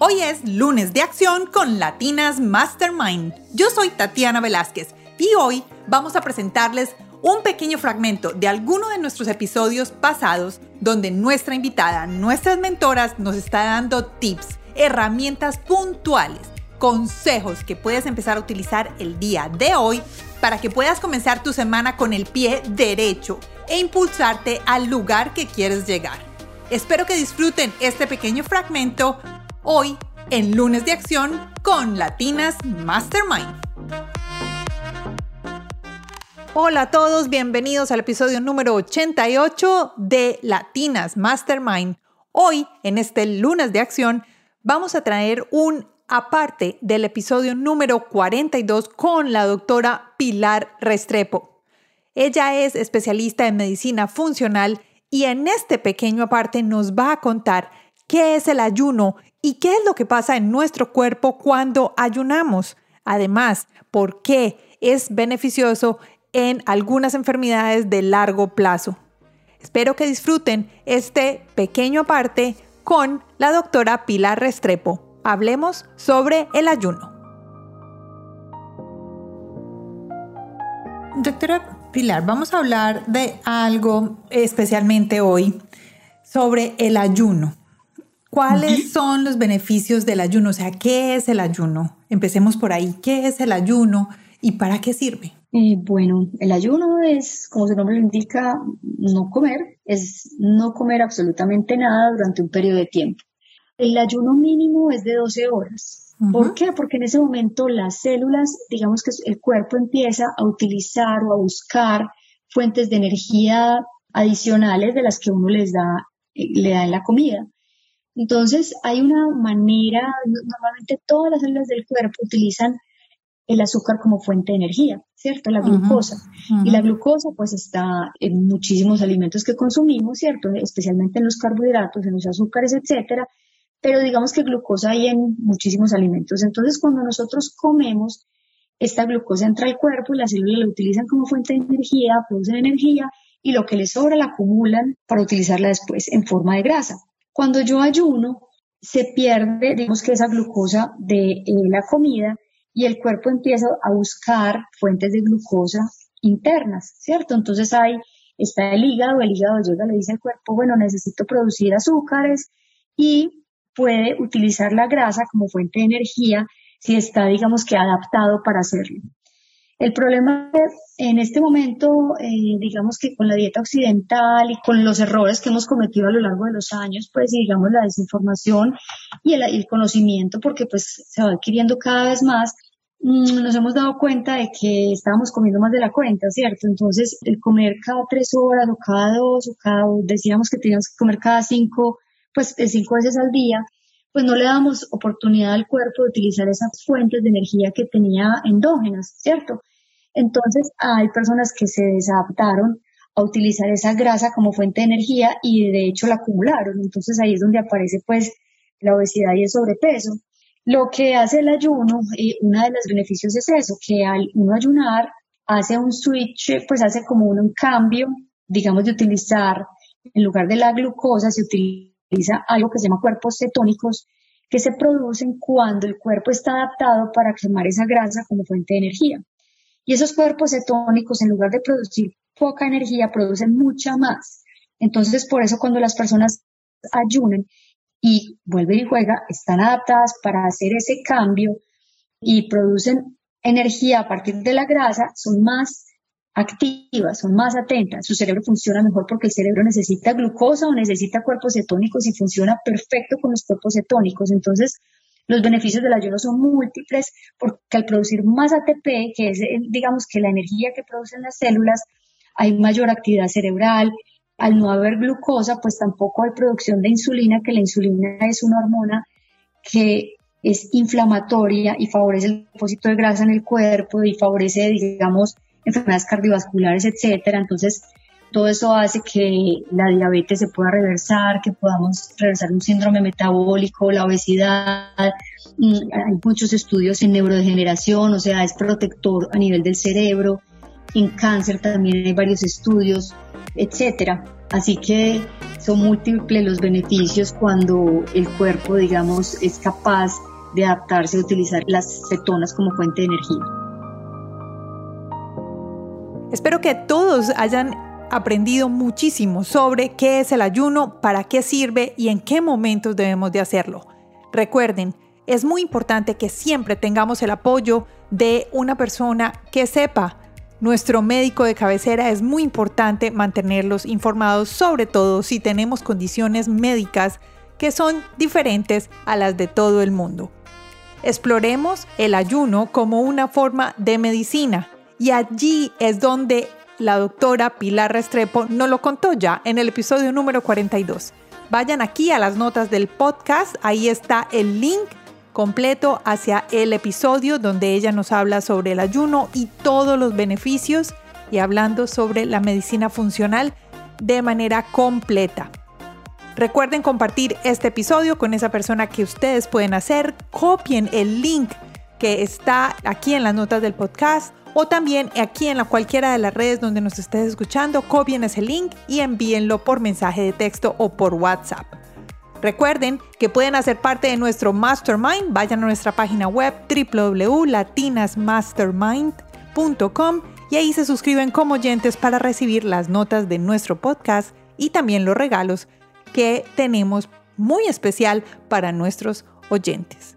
Hoy es lunes de acción con Latinas Mastermind. Yo soy Tatiana Velázquez y hoy vamos a presentarles un pequeño fragmento de alguno de nuestros episodios pasados donde nuestra invitada, nuestras mentoras, nos está dando tips, herramientas puntuales, consejos que puedes empezar a utilizar el día de hoy para que puedas comenzar tu semana con el pie derecho e impulsarte al lugar que quieres llegar. Espero que disfruten este pequeño fragmento hoy en Lunes de Acción con Latinas Mastermind. Hola a todos, bienvenidos al episodio número 88 de Latinas Mastermind. Hoy, en este lunes de acción, vamos a traer un aparte del episodio número 42 con la doctora Pilar Restrepo. Ella es especialista en medicina funcional y en este pequeño aparte nos va a contar qué es el ayuno y qué es lo que pasa en nuestro cuerpo cuando ayunamos. Además, por qué es beneficioso en algunas enfermedades de largo plazo. Espero que disfruten este pequeño aparte con la doctora Pilar Restrepo. Hablemos sobre el ayuno. Doctora Pilar, vamos a hablar de algo especialmente hoy sobre el ayuno. ¿Cuáles son los beneficios del ayuno? O sea, ¿qué es el ayuno? Empecemos por ahí. ¿Qué es el ayuno y para qué sirve? Eh, bueno, el ayuno es, como su nombre lo indica, no comer, es no comer absolutamente nada durante un periodo de tiempo. El ayuno mínimo es de 12 horas. ¿Por qué? Porque en ese momento las células, digamos que el cuerpo empieza a utilizar o a buscar fuentes de energía adicionales de las que uno les da, eh, le da en la comida. Entonces, hay una manera, normalmente todas las células del cuerpo utilizan el azúcar como fuente de energía, ¿cierto? La glucosa. Y la glucosa pues está en muchísimos alimentos que consumimos, ¿cierto? Especialmente en los carbohidratos, en los azúcares, etcétera. Pero digamos que glucosa hay en muchísimos alimentos. Entonces, cuando nosotros comemos, esta glucosa entra al cuerpo y las células la utilizan como fuente de energía, producen energía y lo que les sobra la acumulan para utilizarla después en forma de grasa. Cuando yo ayuno, se pierde, digamos que esa glucosa de eh, la comida y el cuerpo empieza a buscar fuentes de glucosa internas, ¿cierto? Entonces ahí está el hígado, el hígado llega, le dice al cuerpo, bueno, necesito producir azúcares y puede utilizar la grasa como fuente de energía si está, digamos que, adaptado para hacerlo. El problema en este momento, eh, digamos que con la dieta occidental y con los errores que hemos cometido a lo largo de los años, pues digamos la desinformación y el, conocimiento, porque pues se va adquiriendo cada vez más, mm, nos hemos dado cuenta de que estábamos comiendo más de la cuenta, ¿cierto? Entonces, el comer cada tres horas o cada dos o cada, decíamos que teníamos que comer cada cinco, pues cinco veces al día, pues no le damos oportunidad al cuerpo de utilizar esas fuentes de energía que tenía endógenas, ¿cierto? Entonces hay personas que se desadaptaron a utilizar esa grasa como fuente de energía y de hecho la acumularon. Entonces ahí es donde aparece pues la obesidad y el sobrepeso. Lo que hace el ayuno, eh, uno de los beneficios es eso, que al uno ayunar hace un switch, pues hace como un cambio, digamos, de utilizar, en lugar de la glucosa, se utiliza algo que se llama cuerpos cetónicos que se producen cuando el cuerpo está adaptado para quemar esa grasa como fuente de energía. Y esos cuerpos cetónicos, en lugar de producir poca energía, producen mucha más. Entonces, por eso cuando las personas ayunan y vuelven y juegan, están adaptadas para hacer ese cambio y producen energía a partir de la grasa, son más activas, son más atentas, su cerebro funciona mejor porque el cerebro necesita glucosa o necesita cuerpos cetónicos y funciona perfecto con los cuerpos cetónicos. Entonces, los beneficios del ayuno son múltiples porque al producir más ATP, que es, eh, digamos, que la energía que producen las células, hay mayor actividad cerebral. Al no haber glucosa, pues tampoco hay producción de insulina, que la insulina es una hormona que es inflamatoria y favorece el depósito de grasa en el cuerpo y favorece, digamos, enfermedades cardiovasculares, etcétera. Entonces, todo eso hace que la diabetes se pueda reversar, que podamos reversar un síndrome metabólico, la obesidad. Mm, hay muchos estudios en neurodegeneración, o sea, es protector a nivel del cerebro. En cáncer también hay varios estudios, etcétera. Así que son múltiples los beneficios cuando el cuerpo, digamos, es capaz de adaptarse a utilizar las cetonas como fuente de energía. Espero que todos hayan aprendido muchísimo sobre qué es el ayuno, para qué sirve y en qué momentos debemos de hacerlo. Recuerden, es muy importante que siempre tengamos el apoyo de una persona que sepa. Nuestro médico de cabecera es muy importante mantenerlos informados, sobre todo si tenemos condiciones médicas que son diferentes a las de todo el mundo. Exploremos el ayuno como una forma de medicina y allí es donde la doctora Pilar Restrepo nos lo contó ya en el episodio número 42. Vayan aquí a las notas del podcast, ahí está el link completo hacia el episodio donde ella nos habla sobre el ayuno y todos los beneficios y hablando sobre la medicina funcional de manera completa. Recuerden compartir este episodio con esa persona que ustedes pueden hacer. Copien el link que está aquí en las notas del podcast o también aquí en la cualquiera de las redes donde nos estés escuchando, copien ese link y envíenlo por mensaje de texto o por WhatsApp. Recuerden que pueden hacer parte de nuestro mastermind. Vayan a nuestra página web www.latinasmastermind.com y ahí se suscriben como oyentes para recibir las notas de nuestro podcast y también los regalos que tenemos muy especial para nuestros oyentes.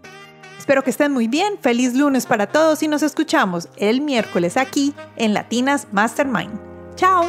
Espero que estén muy bien. Feliz lunes para todos y nos escuchamos el miércoles aquí en Latinas Mastermind. ¡Chao!